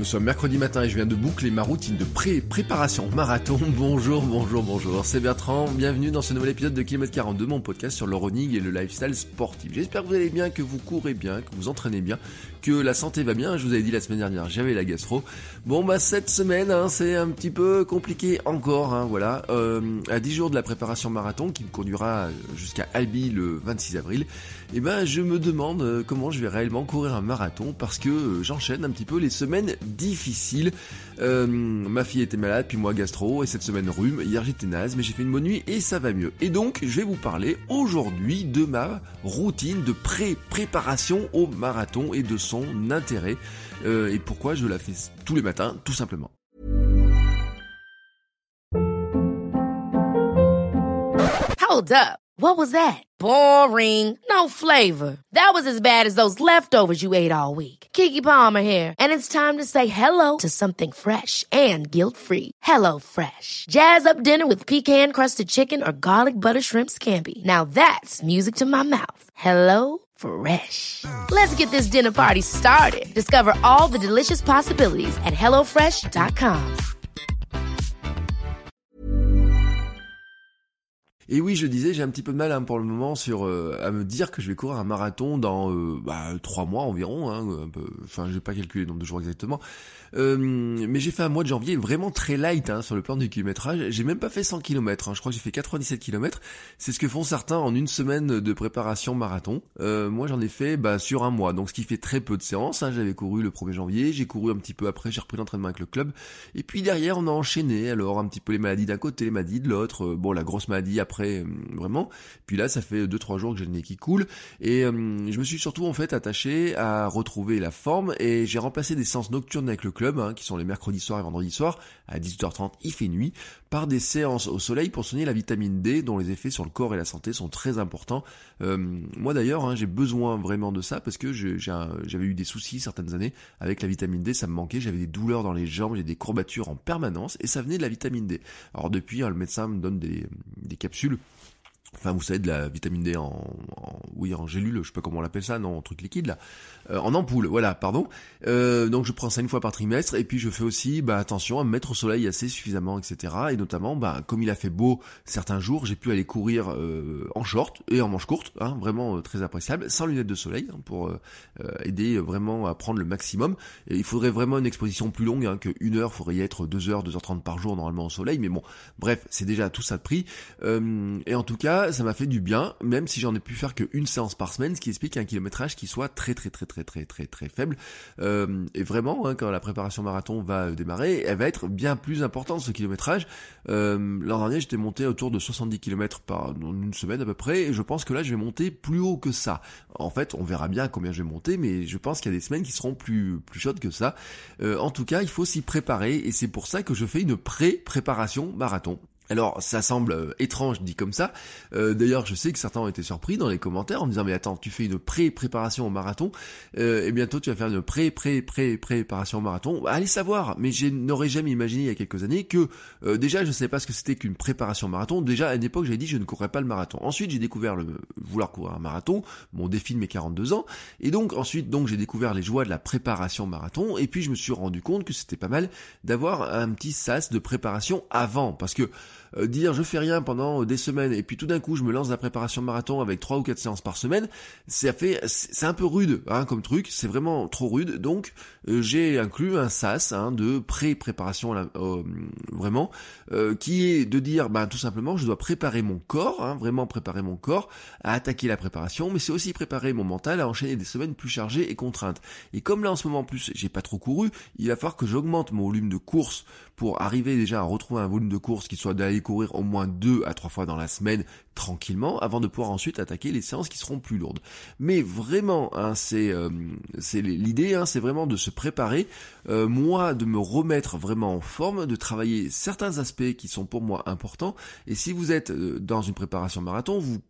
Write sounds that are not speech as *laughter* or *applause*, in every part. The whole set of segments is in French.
Nous sommes mercredi matin et je viens de boucler ma routine de pré-préparation marathon. *laughs* Bonjour, bonjour, bonjour. C'est Bertrand. Bienvenue dans ce nouvel épisode de Kilomètre 42, mon podcast sur le running et le lifestyle sportif. J'espère que vous allez bien, que vous courez bien, que vous entraînez bien, que la santé va bien. Je vous avais dit la semaine dernière, j'avais la gastro. Bon, bah, cette semaine, hein, c'est un petit peu compliqué encore, hein, voilà. Euh, à 10 jours de la préparation marathon qui me conduira jusqu'à Albi le 26 avril, et eh ben, je me demande euh, comment je vais réellement courir un marathon parce que euh, j'enchaîne un petit peu les semaines difficile. Euh, ma fille était malade, puis moi gastro, et cette semaine rhume. Hier j'étais naze, mais j'ai fait une bonne nuit et ça va mieux. Et donc je vais vous parler aujourd'hui de ma routine de pré-préparation au marathon et de son intérêt euh, et pourquoi je la fais tous les matins, tout simplement. Hold up. What was that? Boring. No flavor. That was as bad as those leftovers you ate all week. Kiki Palmer here, and it's time to say hello to something fresh and guilt-free. Hello Fresh. Jazz up dinner with pecan-crusted chicken or garlic butter shrimp scampi. Now that's music to my mouth. Hello Fresh. Let's get this dinner party started. Discover all the delicious possibilities at hellofresh.com. Et oui, je disais, j'ai un petit peu de mal hein, pour le moment sur euh, à me dire que je vais courir un marathon dans euh, bah, trois mois environ. Hein, un peu, enfin, j'ai pas calculé le nombre de jours exactement. Euh, mais j'ai fait un mois de janvier vraiment très light hein, sur le plan du kilométrage. J'ai même pas fait 100 km. Hein. Je crois que j'ai fait 97 km. C'est ce que font certains en une semaine de préparation marathon. Euh, moi, j'en ai fait bah, sur un mois, donc ce qui fait très peu de séances. Hein. J'avais couru le 1er janvier, j'ai couru un petit peu après, j'ai repris l'entraînement avec le club. Et puis derrière, on a enchaîné. Alors un petit peu les maladies d'un côté, maladies de l'autre. bon, la grosse maladie après euh, vraiment. Puis là, ça fait 2-3 jours que j'ai le nez qui coule. Et euh, je me suis surtout en fait attaché à retrouver la forme et j'ai remplacé des séances nocturnes avec le club, hein, qui sont les mercredis soirs et vendredis soirs, à 18h30, il fait nuit, par des séances au soleil pour soigner la vitamine D, dont les effets sur le corps et la santé sont très importants. Euh, moi d'ailleurs, hein, j'ai besoin vraiment de ça parce que j'avais eu des soucis certaines années avec la vitamine D, ça me manquait, j'avais des douleurs dans les jambes, j'ai des courbatures en permanence et ça venait de la vitamine D. Alors depuis, hein, le médecin me donne des, des capsules. Enfin, vous savez, de la vitamine D en, oui, en gélule, je sais pas comment on l'appelle ça, non, en truc liquide là, euh, en ampoule, voilà, pardon. Euh, donc je prends ça une fois par trimestre, et puis je fais aussi, bah attention à me mettre au soleil assez suffisamment, etc. Et notamment, bah comme il a fait beau certains jours, j'ai pu aller courir euh, en short et en manche courte, hein, vraiment très appréciable, sans lunettes de soleil, hein, pour aider vraiment à prendre le maximum. Et il faudrait vraiment une exposition plus longue, hein, que une heure, faudrait y être deux heures, deux heures trente par jour normalement au soleil, mais bon, bref, c'est déjà tout ça de prix. et en tout cas ça m'a fait du bien, même si j'en ai pu faire qu'une séance par semaine, ce qui explique un kilométrage qui soit très très très très très très très faible. Euh, et vraiment, hein, quand la préparation marathon va démarrer, elle va être bien plus importante ce kilométrage. Euh, L'an dernier, j'étais monté autour de 70 km par une semaine à peu près, et je pense que là, je vais monter plus haut que ça. En fait, on verra bien combien je vais monter, mais je pense qu'il y a des semaines qui seront plus plus chaudes que ça. Euh, en tout cas, il faut s'y préparer, et c'est pour ça que je fais une pré-préparation marathon. Alors ça semble euh, étrange dit comme ça. Euh, d'ailleurs je sais que certains ont été surpris dans les commentaires en me disant mais attends tu fais une pré-préparation au marathon euh, et bientôt tu vas faire une pré-pré-pré-préparation au marathon. Bah, allez savoir, mais je n'aurais jamais imaginé il y a quelques années que déjà je ne savais pas ce que c'était qu'une préparation au marathon. Déjà à une époque j'avais dit je ne courrais pas le marathon. Ensuite j'ai découvert le vouloir courir un marathon, mon défi de mes 42 ans et donc ensuite donc j'ai découvert les joies de la préparation au marathon et puis je me suis rendu compte que c'était pas mal d'avoir un petit sas de préparation avant parce que euh, dire je fais rien pendant des semaines et puis tout d'un coup je me lance la préparation marathon avec trois ou quatre séances par semaine, ça fait c'est un peu rude hein, comme truc, c'est vraiment trop rude. Donc euh, j'ai inclus un sas hein, de pré-préparation euh, vraiment qui est de dire ben tout simplement je dois préparer mon corps, hein, vraiment préparer mon corps à attaquer la préparation, mais c'est aussi préparer mon mental à enchaîner des semaines plus chargées et contraintes. Et comme là en ce moment en plus j'ai pas trop couru, il va falloir que j'augmente mon volume de course pour arriver déjà à retrouver un volume de course qui soit d'aller courir au moins deux à trois fois dans la semaine tranquillement avant de pouvoir ensuite attaquer les séances qui seront plus lourdes. Mais vraiment, hein, c'est euh, l'idée, hein, c'est vraiment de se préparer, euh, moi de me remettre vraiment en forme, de travailler certains aspects qui sont pour moi importants. Et si vous êtes euh, dans une préparation marathon, vous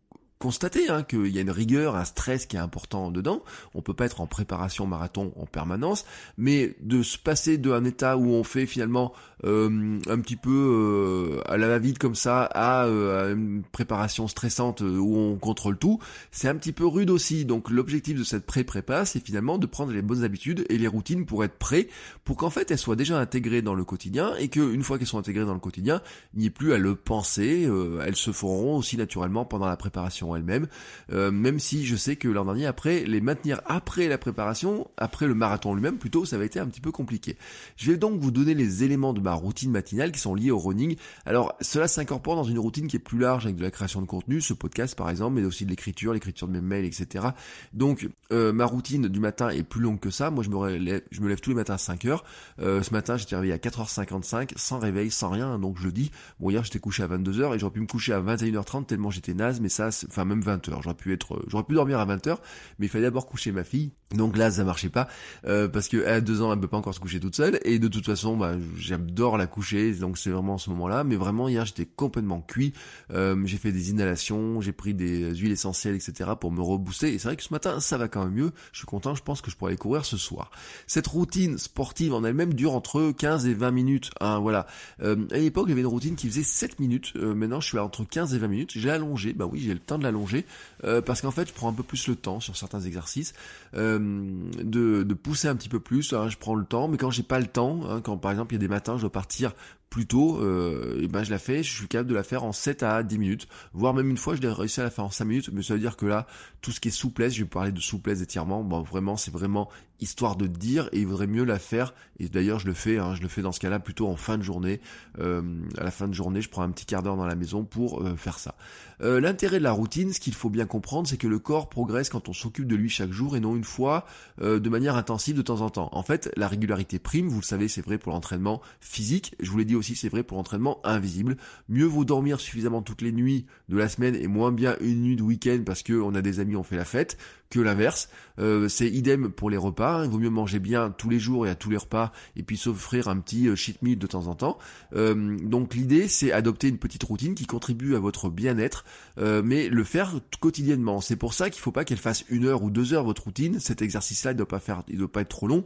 constater hein, qu'il y a une rigueur, un stress qui est important dedans. On peut pas être en préparation marathon en permanence, mais de se passer d'un état où on fait finalement euh, un petit peu euh, à la va-vite comme ça à, euh, une préparation stressante où on contrôle tout, c'est un petit peu rude aussi. Donc l'objectif de cette pré-prépa, c'est finalement de prendre les bonnes habitudes et les routines pour être prêt, pour qu'en fait elles soient déjà intégrées dans le quotidien et qu'une fois qu'elles sont intégrées dans le quotidien, il n'y ait plus à le penser. elles se feront aussi naturellement pendant la préparation elle-même, euh, même si je sais que l'an dernier, après, les maintenir après la préparation, après le marathon lui-même, plutôt, ça va été un petit peu compliqué. Je vais donc vous donner les éléments de ma routine matinale qui sont liés au running. Alors, cela s'incorpore dans une routine qui est plus large avec de la création de contenu, ce podcast par exemple, mais aussi de l'écriture, l'écriture de mes mails, etc. Donc, euh, ma routine du matin est plus longue que ça. Moi, je me, je me lève tous les matins à 5 heures. Euh, ce matin, j'étais réveillé à 4h55, sans réveil, sans rien. Donc, je dis, bon, hier, j'étais couché à 22h et j'aurais pu me coucher à 21h30 tellement j'étais naze, mais ça, enfin, même 20h. J'aurais pu être, j'aurais pu dormir à 20h, mais il fallait d'abord coucher ma fille. Donc là, ça marchait pas euh, parce que à deux ans, elle peut pas encore se coucher toute seule. Et de toute façon, bah, j'adore la coucher, donc c'est vraiment ce moment-là. Mais vraiment hier, j'étais complètement cuit. Euh, j'ai fait des inhalations, j'ai pris des huiles essentielles, etc. pour me rebooster. Et c'est vrai que ce matin, ça va quand même mieux. Je suis content. Je pense que je pourrais aller courir ce soir. Cette routine sportive en elle-même dure entre 15 et 20 minutes. Hein, voilà. Euh, à l'époque, j'avais une routine qui faisait 7 minutes. Euh, maintenant, je suis entre 15 et 20 minutes. J'ai allongé. Bah oui, j'ai le temps de euh, parce qu'en fait, je prends un peu plus le temps sur certains exercices. Euh, de, de, pousser un petit peu plus. Hein, je prends le temps, mais quand j'ai pas le temps, hein, quand par exemple il y a des matins, je dois partir plus tôt, euh, et ben je la fais, je suis capable de la faire en 7 à 10 minutes, voire même une fois je l'ai réussi à la faire en 5 minutes, mais ça veut dire que là, tout ce qui est souplesse, je vais parler de souplesse d'étirement, bon vraiment c'est vraiment histoire de dire et il vaudrait mieux la faire et d'ailleurs je le fais hein, je le fais dans ce cas-là plutôt en fin de journée euh, à la fin de journée je prends un petit quart d'heure dans la maison pour euh, faire ça. Euh, l'intérêt de la routine ce qu'il faut bien comprendre c'est que le corps progresse quand on s'occupe de lui chaque jour et non une fois euh, de manière intensive de temps en temps. En fait la régularité prime vous le savez c'est vrai pour l'entraînement physique je vous l'ai dit aussi c'est vrai pour l'entraînement invisible. Mieux vaut dormir suffisamment toutes les nuits de la semaine et moins bien une nuit de week-end parce que on a des amis on fait la fête que l'inverse. Euh, c'est idem pour les repas. Hein. Il vaut mieux manger bien tous les jours et à tous les repas et puis s'offrir un petit euh, cheat meal de temps en temps. Euh, donc l'idée c'est adopter une petite routine qui contribue à votre bien-être, mais le faire quotidiennement. C'est pour ça qu'il faut pas qu'elle fasse une heure ou deux heures votre routine. Cet exercice-là, il doit faire, il doit pas être trop long.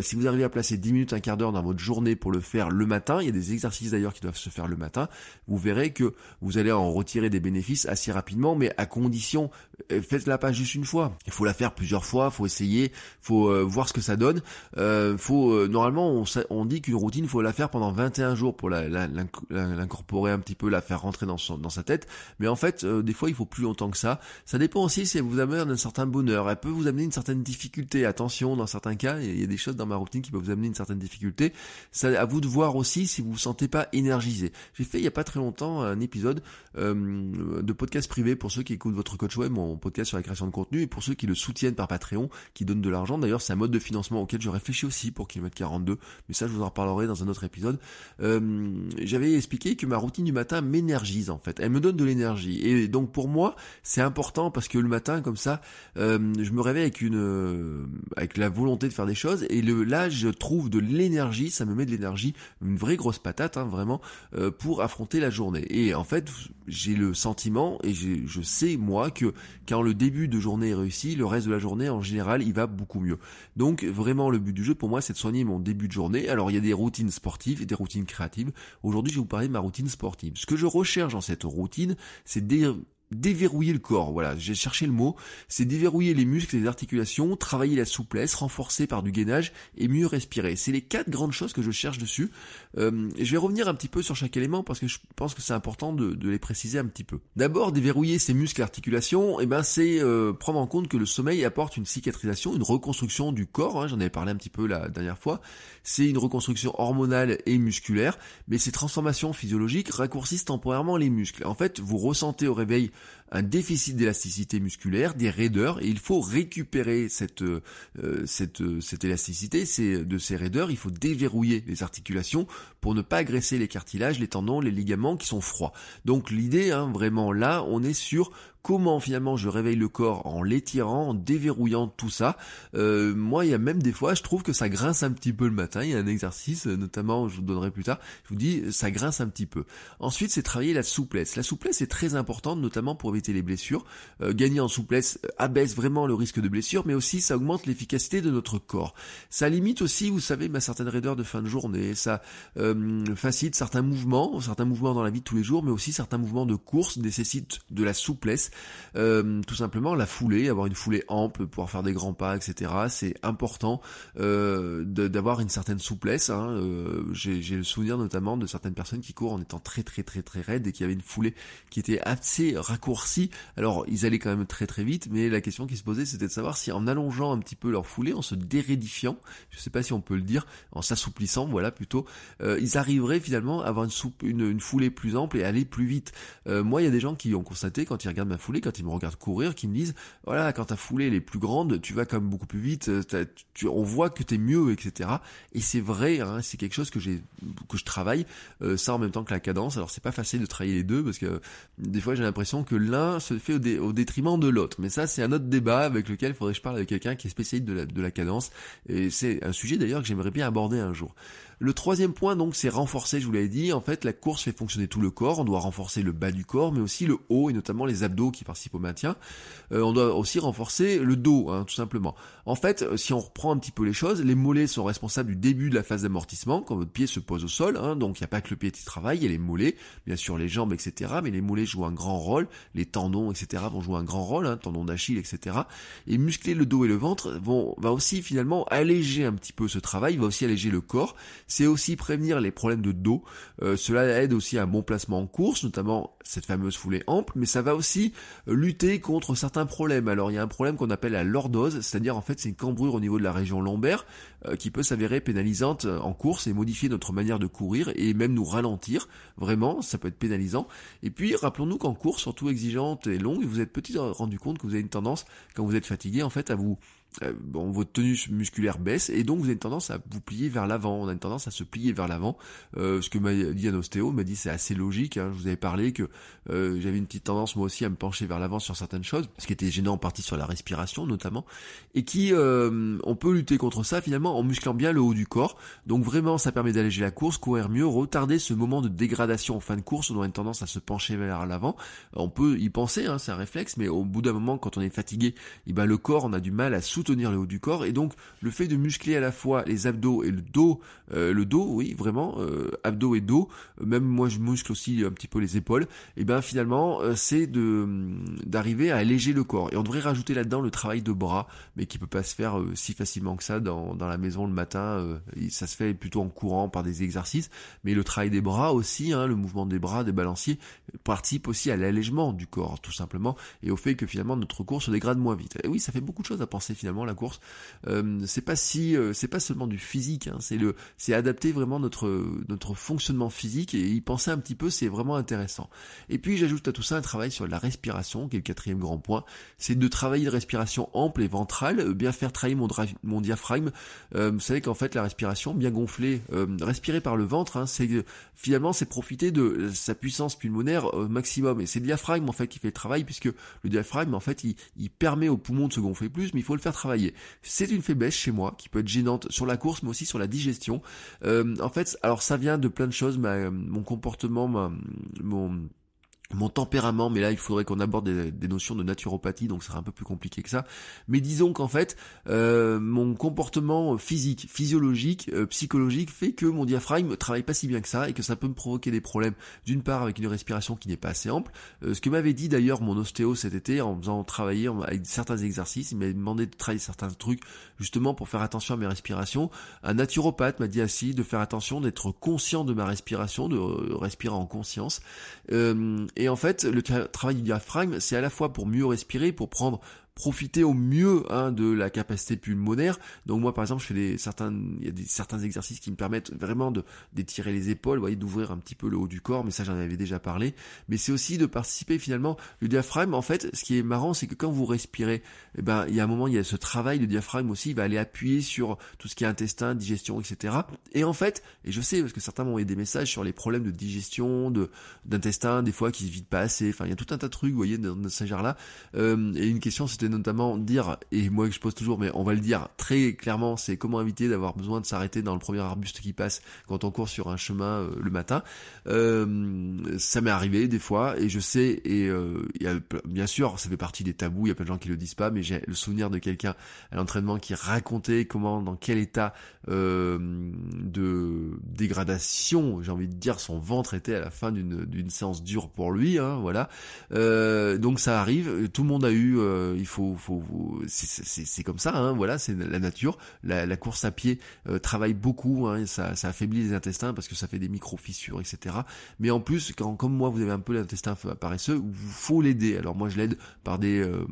si vous arrivez à placer 10 minutes, un quart d'heure dans votre journée pour le faire le matin, il y a des exercices d'ailleurs qui doivent se faire le matin. Vous verrez que vous allez en retirer des bénéfices assez rapidement, mais à condition, faites-la pas juste une fois il faut la faire plusieurs fois, faut essayer, faut euh, voir ce que ça donne. Euh, faut euh, normalement on, on dit qu'une routine faut la faire pendant 21 jours pour l'incorporer un petit peu, la faire rentrer dans, son, dans sa tête. Mais en fait, des fois il faut plus longtemps que ça. Ça dépend aussi si elle vous amène un certain bonheur. Elle peut vous amener une certaine difficulté. Attention, dans certains cas, il y a des choses dans ma routine qui peuvent vous amener une certaine difficulté. C'est à vous de voir aussi si vous vous sentez pas énergisé. J'ai fait il y a pas très longtemps un épisode de podcast privé pour ceux qui écoutent votre coach web, mon podcast sur la création de contenu, et pour ceux qui le soutiennent par Patreon, qui donnent de l'argent. D'ailleurs, c'est un mode de financement auquel je réfléchis aussi pour Kilomètre 42, mais ça, je vous en reparlerai dans un autre épisode. Euh, J'avais expliqué que ma routine du matin m'énergise, en fait. Elle me donne de l'énergie. Et donc, pour moi, c'est important parce que le matin, comme ça, euh, je me réveille avec une, euh, avec la volonté de faire des choses. Et là, je trouve de l'énergie, ça me met de l'énergie, une vraie grosse patate, hein, vraiment, pour affronter la journée. Et en fait, j'ai le sentiment, et je sais, moi, que quand le début de journée est réussi, le reste de la journée, en général, il va beaucoup mieux. Donc, vraiment, le but du jeu, pour moi, c'est de soigner mon début de journée. Alors, il y a des routines sportives et des routines créatives. Aujourd'hui, je vais vous parler de ma routine sportive. Ce que je recherche dans cette routine, c'est déverrouiller le corps. Voilà, j'ai cherché le mot. C'est déverrouiller les muscles les articulations, travailler la souplesse, renforcer par du gainage et mieux respirer. C'est les quatre grandes choses que je cherche dessus. Euh, je vais revenir un petit peu sur chaque élément parce que je pense que c'est important de, les préciser un petit peu. D'abord, déverrouiller ces muscles et articulations, eh ben c'est euh, prendre en compte que le sommeil apporte une cicatrisation, une reconstruction du corps. Hein, J'en avais parlé un petit peu la dernière fois. C'est une reconstruction hormonale et musculaire, mais ces transformations physiologiques raccourcissent temporairement les muscles. En fait, vous ressentez au réveil un déficit d'élasticité musculaire, des raideurs, et il faut récupérer cette, euh, cette, cette élasticité c'est de ces raideurs, il faut déverrouiller les articulations pour ne pas agresser les cartilages, les tendons, les ligaments qui sont froids. Donc l'idée, hein, vraiment là, on est sur comment finalement je réveille le corps en l'étirant, en déverrouillant tout ça. Euh, moi, il y a même des fois, je trouve que ça grince un petit peu le matin. Il y a un exercice, euh, notamment, je vous donnerai plus tard. Je vous dis, ça grince un petit peu. Ensuite, c'est travailler la souplesse. La souplesse est très importante, notamment pour éviter les blessures. gagner en souplesse abaisse vraiment le risque de blessure, mais aussi ça augmente l'efficacité de notre corps. Ça limite aussi, vous savez, ma certaine raideur de fin de journée. Ça facilite certains mouvements, certains mouvements dans la vie de tous les jours, mais aussi certains mouvements de course nécessitent de la souplesse. Tout simplement, la foulée, avoir une foulée ample, pouvoir faire des grands pas, etc. C'est important d'avoir une certaine souplesse. Hein. J'ai le souvenir notamment de certaines personnes qui courent en étant très très très très raides et qui avaient une foulée qui était assez raccourcie. Alors ils allaient quand même très très vite, mais la question qui se posait c'était de savoir si en allongeant un petit peu leur foulée, en se dérédifiant, je sais pas si on peut le dire, en s'assouplissant, voilà plutôt, euh, ils arriveraient finalement à avoir une, foulée plus ample et aller plus vite. Euh, moi il y a des gens qui ont constaté quand ils regardent ma quand ils me regardent courir, qui me disent voilà quand ta foulée elle est plus grande, tu vas quand même beaucoup plus vite, euh, tu, on voit que t'es mieux, etc. Et c'est vrai, hein, c'est quelque chose que j'ai que je travaille, euh, ça en même temps que la cadence. Alors c'est pas facile de travailler les deux parce que des fois j'ai l'impression que l'un se fait au, détriment de l'autre. Mais ça c'est un autre débat avec lequel il faudrait que je parle avec quelqu'un qui est spécialiste de la, de la cadence. Et c'est un sujet d'ailleurs que j'aimerais bien aborder un jour. Le troisième point donc c'est renforcer, je vous l'avais dit, en fait la course fait fonctionner tout le corps, on doit renforcer le bas du corps mais aussi le haut et notamment les abdos qui participent au maintien. Euh, on doit aussi renforcer le dos hein, tout simplement. En fait euh, si on reprend un petit peu les choses, les mollets sont responsables du début de la phase d'amortissement quand votre pied se pose au sol, hein, donc il n'y a pas que le pied qui travaille, il y a les mollets, bien sûr les jambes etc. Mais les mollets jouent un grand rôle, les tendons etc. vont jouer un grand rôle, hein, tendons d'Achille etc. Et muscler le dos et le ventre vont va aussi finalement alléger un petit peu ce travail, va aussi alléger le corps c'est aussi prévenir les problèmes de dos. Euh, cela aide aussi à un bon placement en course, notamment cette fameuse foulée ample, mais ça va aussi euh, lutter contre certains problèmes. Alors il y a un problème qu'on appelle la lordose, c'est-à-dire en fait c'est une cambrure au niveau de la région lombaire euh, qui peut s'avérer pénalisante en course et modifier notre manière de courir et même nous ralentir. Vraiment, ça peut être pénalisant. Et puis rappelons-nous qu'en course, surtout exigeante et longue, vous êtes peut-être rendu compte que vous avez une tendance, quand vous êtes fatigué, en fait, à vous bon, votre tenue musculaire baisse et donc vous avez une tendance à vous plier vers l'avant. On a une tendance à se plier vers l'avant. Euh, ce que m'a dit un ostéo m'a dit c'est assez logique. Hein. Je vous avais parlé que euh, j'avais une petite tendance moi aussi à me pencher vers l'avant sur certaines choses, ce qui était gênant en partie sur la respiration notamment, et qui on peut lutter contre ça finalement en musclant bien le haut du corps. Donc vraiment ça permet d'alléger la course, courir mieux, retarder ce moment de dégradation en fin de course. On a une tendance à se pencher vers l'avant. On peut y penser, hein, c'est un réflexe, mais au bout d'un moment quand on est fatigué, eh ben le corps on a du mal à soutenir tenir le haut du corps. Et donc le fait de muscler à la fois les abdos et le dos, euh, le dos, oui vraiment, euh, abdos et dos, même moi je muscle aussi un petit peu les épaules, et ben finalement euh, c'est de d'arriver à alléger le corps. Et on devrait rajouter là-dedans le travail de bras, mais qui peut pas se faire si facilement que ça dans, dans la maison le matin, ça se fait plutôt en courant par des exercices, mais le travail des bras aussi, hein, le mouvement des bras, des balanciers participe aussi à l'allègement du corps tout simplement et au fait que finalement notre course se dégrade moins vite. Et oui, ça fait beaucoup de choses à penser finalement la course. Euh, c'est pas si, euh, c'est pas seulement du physique, hein, c'est le, c'est adapter vraiment notre notre fonctionnement physique et y penser un petit peu, c'est vraiment intéressant. Et puis j'ajoute à tout ça un travail sur la respiration, qui est le quatrième grand point, c'est de travailler de respiration ample et ventrale, euh, bien faire travailler mon, mon diaphragme. vous savez qu'en fait la respiration bien gonflée, respirer par le ventre, hein, c'est finalement c'est profiter de sa puissance pulmonaire maximum. Et c'est le diaphragme en fait qui fait le travail puisque le diaphragme en fait il, il permet aux poumons de se gonfler plus, mais il faut le faire travailler c'est une faiblesse chez moi qui peut être gênante sur la course mais aussi sur la digestion. Euh, en fait, alors ça vient de plein de choses, mon comportement, mon mon tempérament, mais là il faudrait qu'on aborde des, notions de naturopathie, donc ce sera un peu plus compliqué que ça. Mais disons qu'en fait, euh, mon comportement physique, physiologique, euh, psychologique fait que mon diaphragme travaille pas si bien que ça et que ça peut me provoquer des problèmes. D'une part avec une respiration qui n'est pas assez ample. Euh, ce que m'avait dit d'ailleurs mon ostéo cet été en faisant travailler avec certains exercices, il m'a demandé de travailler certains trucs justement pour faire attention à mes respirations. Un naturopathe m'a dit aussi de faire attention, d'être conscient de ma respiration, de respirer en conscience. Et en fait, le travail du diaphragme, c'est à la fois pour mieux respirer, pour prendre profiter au mieux hein, de la capacité pulmonaire. Donc moi par exemple je fais des certains il y a des certains exercices qui me permettent vraiment de d'étirer les épaules, vous voyez, d'ouvrir un petit peu le haut du corps, mais ça j'en avais déjà parlé. Mais c'est aussi de participer finalement le diaphragme. En fait, ce qui est marrant, c'est que quand vous respirez, eh ben il y a un moment il y a ce travail de diaphragme aussi, il va aller appuyer sur tout ce qui est intestin, digestion, etc. Et en fait, et je sais parce que certains m'ont envoyé des messages sur les problèmes de digestion, de d'intestin, des fois qui se vident pas assez. Enfin il y a tout un tas de trucs, vous voyez, dans, ce genre là. Euh, et une question c'était notamment dire, et moi je pose toujours, mais on va le dire très clairement, c'est comment éviter d'avoir besoin de s'arrêter dans le premier arbuste qui passe quand on court sur un chemin euh, le matin. Euh, ça m'est arrivé des fois, et je sais, et euh, bien sûr, ça fait partie des tabous, il y a plein de gens qui le disent pas, mais j'ai le souvenir de quelqu'un à l'entraînement qui racontait comment, dans quel état de dégradation, j'ai envie de dire, son ventre était à la fin d'une séance dure pour lui, hein, voilà. Donc ça arrive, tout le monde a eu, il faut, faut, c'est comme ça, hein, voilà, c'est la nature. La, course à pied euh, travaille beaucoup, hein, ça, ça affaiblit les intestins parce que ça fait des micro fissures, etc. Mais en plus, quand comme moi, vous avez un peu l'intestin paresseux, vous faut l'aider. Alors moi, je l'aide par des, euh,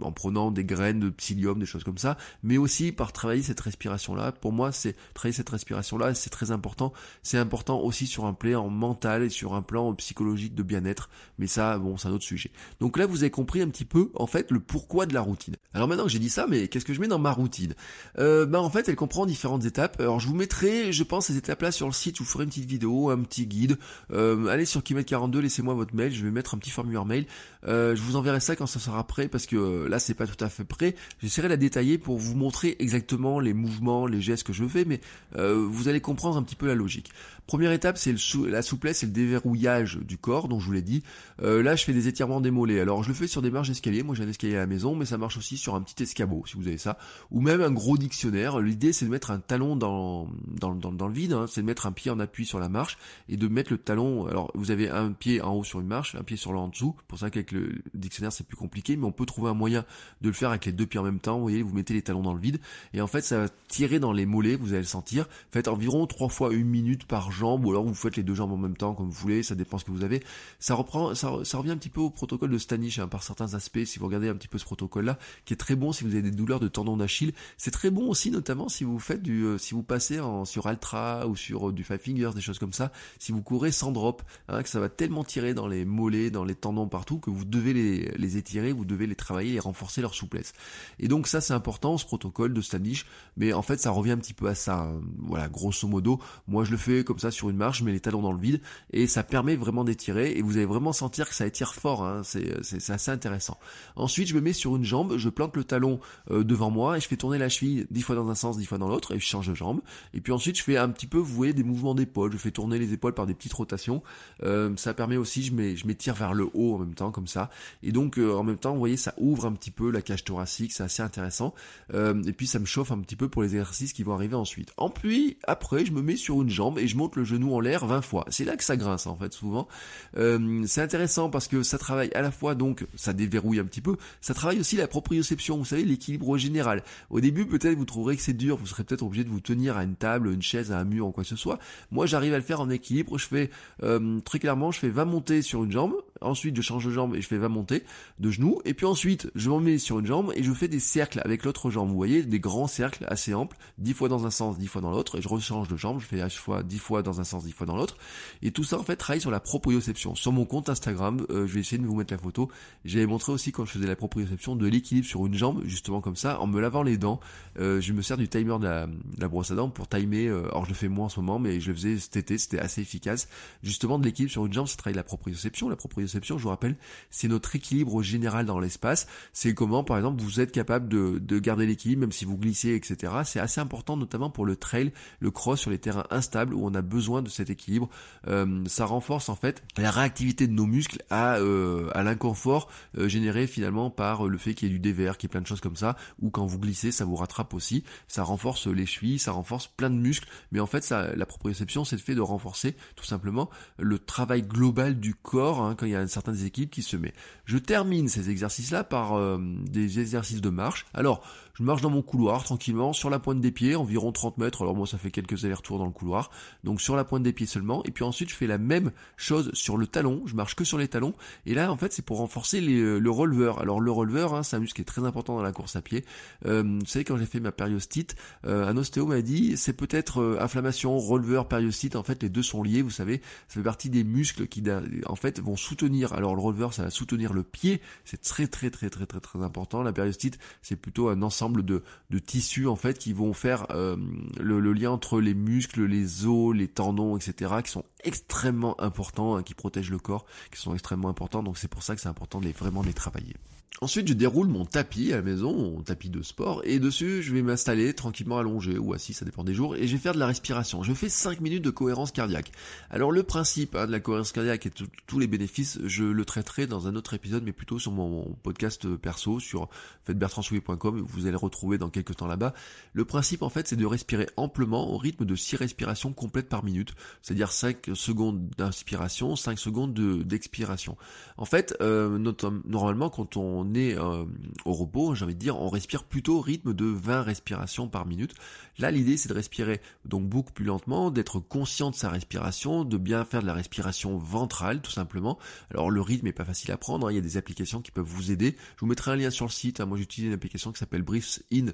en prenant des graines de psyllium, des choses comme ça, mais aussi par travailler cette respiration là. Pour moi, c'est travailler cette respiration là, c'est très important. C'est important aussi sur un plan mental et sur un plan psychologique de bien-être. Mais ça, bon, c'est un autre sujet. Donc là, vous avez compris un petit peu, en fait, le pourquoi de la routine. Alors maintenant que j'ai dit ça, mais qu'est-ce que je mets dans ma routine? Euh, Ben en fait, elle comprend différentes étapes. Alors je vous mettrai, je pense, ces étapes-là sur le site. Je vous ferai une petite vidéo, un petit guide. Euh, allez sur Kimet 42, laissez-moi votre mail. Je vais mettre un petit formulaire mail. Euh, je vous enverrai ça quand ça sera prêt, parce que euh, là, c'est pas tout à fait prêt. J'essaierai de la détailler pour vous montrer exactement les mouvements, les gestes que je fais, mais vous allez comprendre un petit peu la logique. Première étape, c'est la souplesse et le déverrouillage du corps, dont je vous l'ai dit. Euh, là, je fais des étirements des mollets. Alors, je le fais sur des marches d'escalier. Moi, j'ai un escalier à la maison, mais ça marche aussi sur un petit escabeau, si vous avez ça. Ou même un gros dictionnaire. L'idée, c'est de mettre un talon dans, le vide. Hein. C'est de mettre un pied en appui sur la marche et de mettre le talon... Alors, vous avez un pied en haut sur une marche, un pied sur l'en dessous. Pour ça qu'avec le dictionnaire, c'est plus compliqué. Mais on peut trouver un moyen de le faire avec les deux pieds en même temps. Vous voyez, vous mettez les talons dans le vide. Et en fait, ça va tirer dans les mollets, vous allez le sentir. Faites environ trois fois une minute par jambe. Ou alors, vous faites les deux jambes en même temps, comme vous voulez. Ça dépend ce que vous avez. Ça reprend... Ça, ça revient un petit peu au protocole de Stanish hein, par certains aspects, si vous regardez un petit peu ce protocole-là, qui est très bon si vous avez des douleurs de tendon d'Achille. C'est très bon aussi, notamment si vous faites du, euh, si vous passez en, sur Altra ou sur euh, du Five Fingers, des choses comme ça. Si vous courez sans drop, hein, que ça va tellement tirer dans les mollets, dans les tendons partout, que vous devez les, les étirer, vous devez les travailler et renforcer leur souplesse. Et donc ça, c'est important, ce protocole de Stanish. Mais en fait, ça revient un petit peu à ça. Hein. Voilà, grosso modo, moi je le fais comme ça sur une marche, je mets les talons dans le vide et ça permet vraiment d'étirer. Et vous allez vraiment sentir que ça étire fort. Hein. C'est assez intéressant. Ensuite, je me mets sur une jambe, je plante le talon euh, devant moi et je fais tourner la cheville dix fois dans un sens, dix fois dans l'autre et je change de jambe. Et puis ensuite, je fais un petit peu, vous voyez, des mouvements d'épaule. Je fais tourner les épaules par des petites rotations. Euh, ça permet aussi, je m'étire vers le haut en même temps, comme ça. Et donc, euh, en même temps, vous voyez, ça ouvre un petit peu la cage thoracique. C'est assez intéressant. et puis, ça me chauffe un petit peu pour les exercices qui vont arriver ensuite. En puis, après, je me mets sur une jambe et je monte le genou en l'air 20 fois. C'est là que ça grince, en fait, souvent. c'est intéressant parce que ça travaille à la fois, donc, ça déverrouille un petit peu, ça travaille aussi la proprioception, vous savez, l'équilibre général. Au début, peut-être vous trouverez que c'est dur, vous serez peut-être obligé de vous tenir à une table, une chaise, à un mur ou quoi que ce soit. Moi, j'arrive à le faire en équilibre, je fais euh, très clairement, je fais 20 montées sur une jambe, ensuite je change de jambe et je fais 20 montées de genoux, et puis ensuite je m'en mets sur une jambe et je fais des cercles avec l'autre jambe. Vous voyez, des grands cercles assez amples, 10 fois dans un sens, 10 fois dans l'autre, et je rechange de jambe, je fais à chaque fois 10 fois dans un sens, 10 fois dans l'autre. Et tout ça en fait travaille sur la proprioception. Sur mon compte Instagram, euh, je vais essayer de vous mettre la photo. J'avais montré aussi quand je faisais la proprioception de l'équilibre sur une jambe, justement comme ça, en me lavant les dents. Euh, je me sers du timer de la, brosse à dents pour timer. Euh, alors je le fais moins en ce moment, mais je le faisais cet été, c'était assez efficace. Justement de l'équilibre sur une jambe, ça travaille la proprioception. La proprioception, je vous rappelle, c'est notre équilibre général dans l'espace. C'est comment, par exemple, vous êtes capable de, de garder l'équilibre, même si vous glissez, etc. C'est assez important, notamment pour le trail, le cross sur les terrains instables où on a besoin de cet équilibre. Euh, ça renforce en fait la réactivité de nos muscles à, à l'inconfort généré finalement par le fait qu'il y ait du dévers, qu'il y ait plein de choses comme ça, ou quand vous glissez, ça vous rattrape aussi, ça renforce les chevilles, ça renforce plein de muscles, mais en fait, la proprioception, c'est le fait de renforcer tout simplement le travail global du corps hein, quand il y a certaines équipes qui se met. Je termine ces exercices-là par euh, des exercices de marche. Alors, je marche dans mon couloir tranquillement, sur la pointe des pieds, environ 30 mètres. Alors moi, ça fait quelques allers-retours dans le couloir. Donc sur la pointe des pieds seulement. Et puis ensuite, je fais la même chose sur le talon. Je marche que sur les talons. Et là, en fait, c'est pour renforcer euh, le releveur. Alors le releveur, hein, c'est un muscle qui est très important dans la course à pied. Euh, vous savez, quand j'ai fait ma périostite, euh, un ostéo m'a dit, c'est peut-être inflammation, releveur, périostite. En fait, les deux sont liés. Vous savez, ça fait partie des muscles qui, en fait, vont soutenir. Alors le releveur, ça va soutenir le pied. C'est très, très, très, très, très, très important. La périostite, c'est plutôt un ensemble de, tissus en fait qui vont faire euh, le, lien entre les muscles, les os, les tendons, etc. qui sont extrêmement importants, hein, qui protègent le corps, qui sont extrêmement importants. Donc c'est pour ça que c'est important de les, vraiment les travailler. Ensuite, je déroule mon tapis à la maison, mon tapis de sport, et dessus, je vais m'installer tranquillement allongé ou assis, ça dépend des jours, et je vais faire de la respiration. Je fais 5 minutes de cohérence cardiaque. Alors le principe hein, de la cohérence cardiaque et tous les bénéfices, je le traiterai dans un autre épisode, mais plutôt sur mon, podcast perso, sur faitbertrandsoulier.com, vous allez retrouver dans quelques temps là-bas. Le principe, en fait, c'est de respirer amplement au rythme de 6 respirations complètes par minute, c'est-à-dire 5 secondes d'inspiration, 5 secondes d'expiration. en fait, euh, normalement, quand on est euh, au repos, j'ai envie de dire, on respire plutôt au rythme de 20 respirations par minute. Là, l'idée, c'est de respirer donc beaucoup plus lentement, d'être conscient de sa respiration, de bien faire de la respiration ventrale, tout simplement. Alors, le rythme est pas facile à prendre, hein. il y a des applications qui peuvent vous aider. Je vous mettrai un lien sur le site. Hein. Moi, j'utilise une application qui s'appelle Briefs In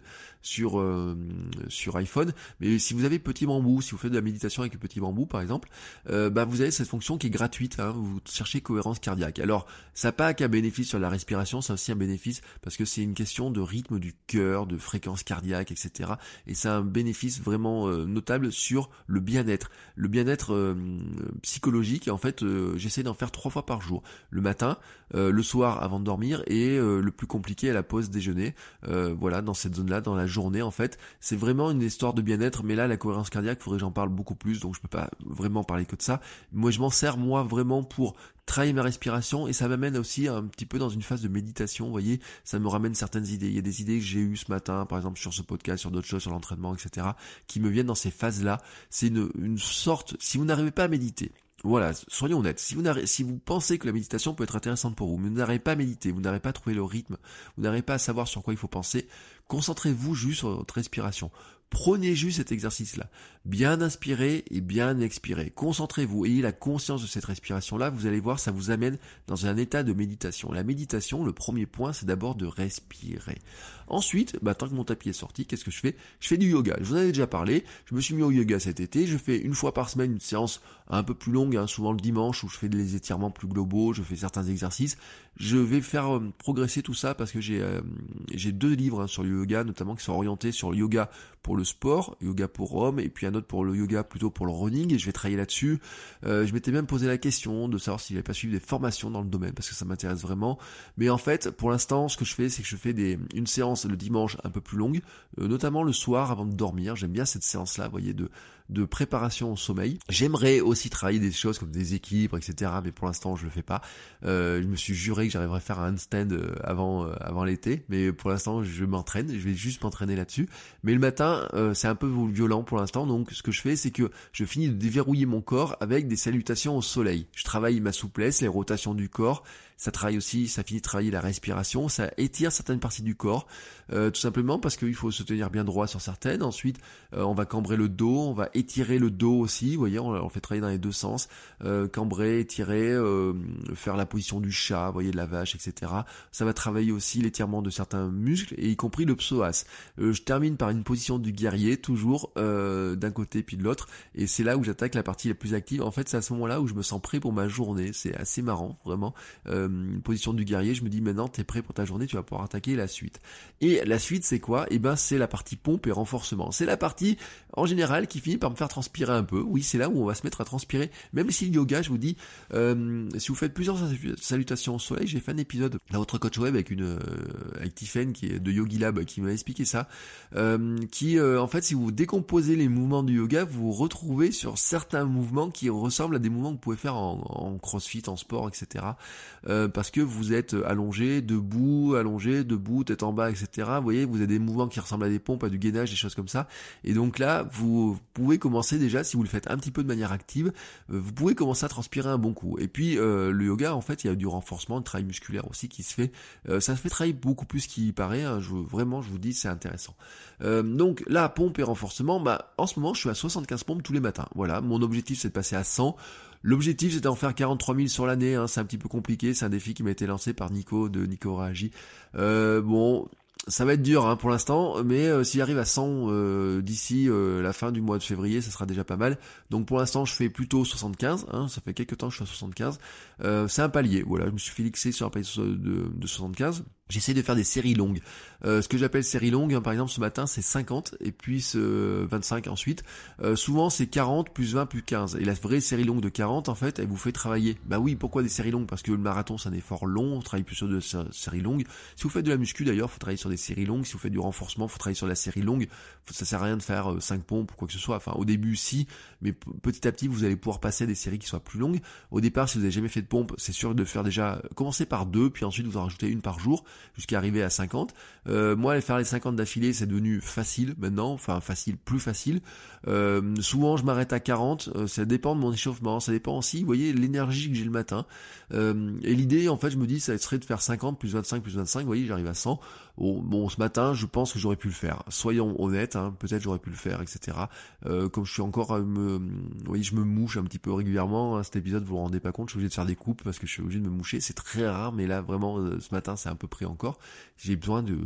sur euh, sur iPhone. Mais si vous avez Petit Bambou, si vous faites de la méditation avec Petit Bambou, par exemple, euh, bah, vous avez cette fonction qui est gratuite. Hein. vous cherchez cohérence cardiaque. Alors, ça n'a pas qu'un bénéfice sur la respiration, ça un bénéfice parce que c'est une question de rythme du cœur, de fréquence cardiaque, etc. Et c'est un bénéfice vraiment euh, notable sur le bien-être. Le bien-être euh, psychologique, en fait, euh, j'essaie d'en faire trois fois par jour. Le matin, le soir avant de dormir et le plus compliqué à la pause déjeuner. voilà, dans cette zone-là, dans la journée, en fait. C'est vraiment une histoire de bien-être, mais là, la cohérence cardiaque, faudrait que j'en parle beaucoup plus, donc je peux pas vraiment parler que de ça. Moi, je m'en sers, moi, vraiment pour travailler ma respiration et ça m'amène aussi un petit peu dans une phase de méditation, vous voyez, ça me ramène certaines idées. Il y a des idées que j'ai eues ce matin, par exemple sur ce podcast, sur d'autres choses, sur l'entraînement, etc., qui me viennent dans ces phases-là. C'est une, une sorte, si vous n'arrivez pas à méditer, voilà, soyons honnêtes. Si vous, si vous pensez que la méditation peut être intéressante pour vous, mais vous n'arrivez pas à méditer, vous n'arrivez pas à trouver le rythme, vous n'arrivez pas à savoir sur quoi il faut penser, concentrez-vous juste sur votre respiration. Prenez juste cet exercice-là. Bien inspirer et bien expirer. Concentrez-vous, ayez la conscience de cette respiration-là. Vous allez voir, ça vous amène dans un état de méditation. La méditation, le premier point, c'est d'abord de respirer. Ensuite, bah, tant que mon tapis est sorti, qu'est-ce que je fais? Je fais du yoga. Je vous en avais déjà parlé. Je me suis mis au yoga cet été. Je fais une fois par semaine une séance un peu plus longue, hein, souvent le dimanche, où je fais des étirements plus globaux, je fais certains exercices. Je vais faire euh, progresser tout ça parce que j'ai euh, j'ai deux livres hein, sur le yoga, notamment qui sont orientés sur le yoga pour le sport, yoga pour homme, et puis un autre pour le yoga plutôt pour le running, et je vais travailler là-dessus. Euh, je m'étais même posé la question de savoir si j'avais pas suivi des formations dans le domaine, parce que ça m'intéresse vraiment. Mais en fait, pour l'instant, ce que je fais, c'est que je fais des, une séance le dimanche un peu plus longue, euh, notamment le soir avant de dormir. J'aime bien cette séance-là, vous voyez, de, de préparation au sommeil. J'aimerais aussi travailler des choses comme des équilibres, etc. Mais pour l'instant, je le fais pas. Euh, je me suis juré que j'arriverais à faire un handstand euh, avant euh, avant l'été, mais pour l'instant, je m'entraîne. Je vais juste m'entraîner là-dessus. Mais le matin, c'est un peu violent pour l'instant. Donc, ce que je fais, c'est que je finis de déverrouiller mon corps avec des salutations au soleil. Je travaille ma souplesse, les rotations du corps ça travaille aussi, ça finit de travailler la respiration, ça étire certaines parties du corps, euh, tout simplement parce qu'il faut se tenir bien droit sur certaines. Ensuite, euh, on va cambrer le dos, on va étirer le dos aussi, vous voyez, on, fait travailler dans les deux sens, euh, cambrer, étirer, faire la position du chat, vous voyez, de la vache, etc. Ça va travailler aussi l'étirement de certains muscles, et y compris le psoas. je termine par une position du guerrier, toujours d'un côté puis de l'autre, et c'est là où j'attaque la partie la plus active. En fait, c'est à ce moment-là où je me sens prêt pour ma journée. C'est assez marrant, vraiment. Euh, position du guerrier, je me dis maintenant t'es prêt pour ta journée, tu vas pouvoir attaquer la suite. La suite c'est quoi? Eh ben c'est la partie pompe et renforcement. C'est la partie en général qui finit par me faire transpirer un peu. Oui, c'est là où on va se mettre à transpirer. Même si le yoga, je vous dis, euh, si vous faites plusieurs salutations au soleil, j'ai fait un épisode dans votre coach web avec une euh, avec Tiffen qui est de Yogi Lab qui m'a expliqué ça. qui en fait si vous décomposez les mouvements du yoga, vous, vous retrouvez sur certains mouvements qui ressemblent à des mouvements que vous pouvez faire en, crossfit, en sport, etc. Euh, parce que vous êtes allongé, debout, allongé, debout, tête en bas, etc. Vous voyez, vous avez des mouvements qui ressemblent à des pompes, à du gainage, des choses comme ça. Et donc là, vous pouvez commencer déjà, si vous le faites un petit peu de manière active, euh, vous pouvez commencer à transpirer un bon coup. Et puis euh, le yoga, en fait, il y a du renforcement, de travail musculaire aussi qui se fait. ça fait travailler beaucoup plus qu'il paraît. Hein. je, vraiment, je vous dis, c'est intéressant. donc là, pompe et renforcement, bah en ce moment, je suis à 75 pompes tous les matins. Voilà, mon objectif c'est de passer à 100. L'objectif c'est d'en faire 43 000 sur l'année, hein, c'est un petit peu compliqué, c'est un défi qui m'a été lancé par Nico de Nico Ragi. Euh, bon, ça va être dur hein, pour l'instant, mais euh, s'il arrive à 100 euh, d'ici euh, la fin du mois de février, ça sera déjà pas mal. Donc pour l'instant, je fais plutôt 75. Hein, ça fait quelques temps que je suis à 75. c'est un palier. Voilà, je me suis fixé sur un palier de 75. J'essaie de faire des séries longues. Euh, ce que j'appelle série longue, hein, par exemple ce matin c'est 50 et puis ce 25 ensuite. Euh, souvent c'est 40 plus 20 plus 15. Et la vraie série longue de 40 en fait elle vous fait travailler. Bah oui pourquoi des séries longues? Parce que le marathon c'est un effort long, on travaille plus sur des séries longues. Si vous faites de la muscu d'ailleurs faut travailler sur des séries longues. Si vous faites du renforcement faut travailler sur la série longue. Ça sert à rien de faire 5 euh, pompes ou quoi que ce soit. Enfin au début si, mais petit à petit vous allez pouvoir passer à des séries qui soient plus longues. Au départ si vous n'avez jamais fait de pompe c'est sûr de faire déjà commencer par deux puis ensuite vous en rajoutez une par jour jusqu'à arriver à 50. Euh, moi, faire les 50 d'affilée, c'est devenu facile maintenant, enfin facile, plus facile. Euh, souvent, je m'arrête à 40, euh, ça dépend de mon échauffement, ça dépend aussi, vous voyez, l'énergie que j'ai le matin. et l'idée, en fait, je me dis, ça serait de faire 50 plus 25 plus 25, vous voyez, j'arrive à 100. Bon, ce matin, je pense que j'aurais pu le faire. Soyons honnêtes, hein, peut-être j'aurais pu le faire, etc. comme je suis encore, me, vous voyez, je me mouche un petit peu régulièrement. Hein, cet épisode, vous vous rendez pas compte, je suis obligé de faire des coupes parce que je suis obligé de me moucher. C'est très rare, mais là, vraiment, ce matin, c'est un peu près encore. J'ai besoin de,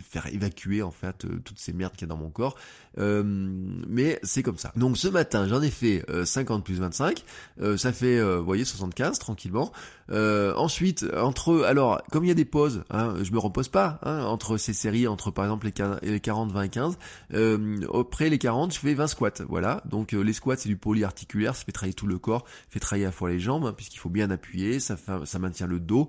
faire évacuer en fait euh, toutes ces merdes qu'il y a dans mon corps. Euh, mais c'est comme ça. Donc ce matin, j'en ai fait 50 euh, plus 25. ça fait, vous voyez, 75 tranquillement. ensuite, entre alors, comme il y a des pauses, hein, je me repose pas hein, entre ces séries, entre par exemple les 40, 20 et 15. après les 40, je fais 20 squats. Voilà. Donc les squats, c'est du polyarticulaire, ça fait travailler tout le corps, fait travailler à fois les jambes, hein, puisqu'il faut bien appuyer, ça, ça maintient le dos.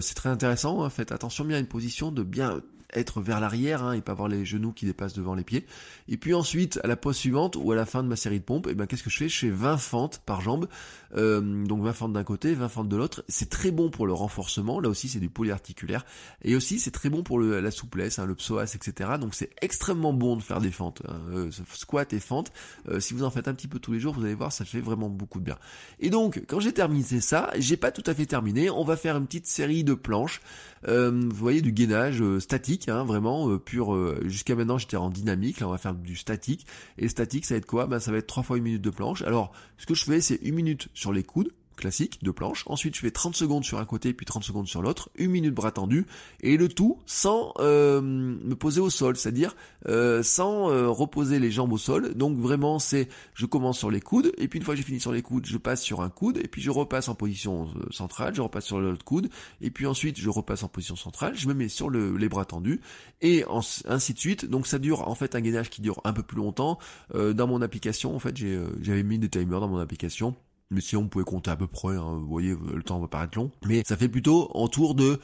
c'est très intéressant. Faites attention bien à une position de bien être vers l'arrière hein, et pas avoir les genoux qui dépassent devant les pieds. Et puis ensuite, à la pause suivante ou à la fin de ma série de pompes, et eh ben qu'est-ce que je fais? Je fais 20 fentes par jambe, euh, donc 20 fentes d'un côté, 20 fentes de l'autre. C'est très bon pour le renforcement. Là aussi, c'est du polyarticulaire. Et aussi, c'est très bon pour le, la souplesse, hein, le psoas, etc. Donc c'est extrêmement bon de faire des fentes, hein. euh, squat et fentes. Euh, si vous en faites un petit peu tous les jours, vous allez voir, ça fait vraiment beaucoup de bien. Et donc, quand j'ai terminé ça, j'ai pas tout à fait terminé. On va faire une petite série de planches. Vous voyez du gainage statique Hein, vraiment euh, pur. Euh, jusqu'à maintenant, j'étais en dynamique. Là, on va faire du statique. Et statique, ça va être quoi? Ben, ça va être 3 fois une minute de planche. Alors, ce que je fais, c'est une minute sur les coudes classique de planche. Ensuite, je fais 30 secondes sur un côté, puis 30 secondes sur l'autre, une minute bras tendu, et le tout sans euh, me poser au sol, c'est-à-dire euh, sans euh, reposer les jambes au sol. Donc vraiment, c'est je commence sur les coudes, et puis une fois que j'ai fini sur les coudes, je passe sur un coude, et puis je repasse en position centrale, je repasse sur l'autre coude, et puis ensuite je repasse en position centrale, je me mets sur les bras tendus, et ainsi de suite. Donc ça dure en fait un gainage qui dure un peu plus longtemps. dans mon application, en fait, j'avais mis des timers dans mon application mais si on pouvait compter à peu près, hein, vous voyez, le temps va paraître long. Mais ça fait plutôt autour de